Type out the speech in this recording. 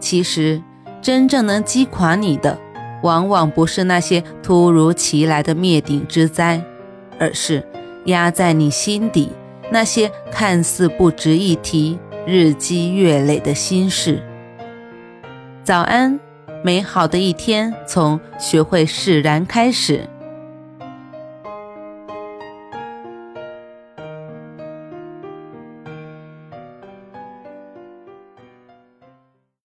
其实，真正能击垮你的，往往不是那些突如其来的灭顶之灾，而是压在你心底那些看似不值一提、日积月累的心事。早安，美好的一天从学会释然开始。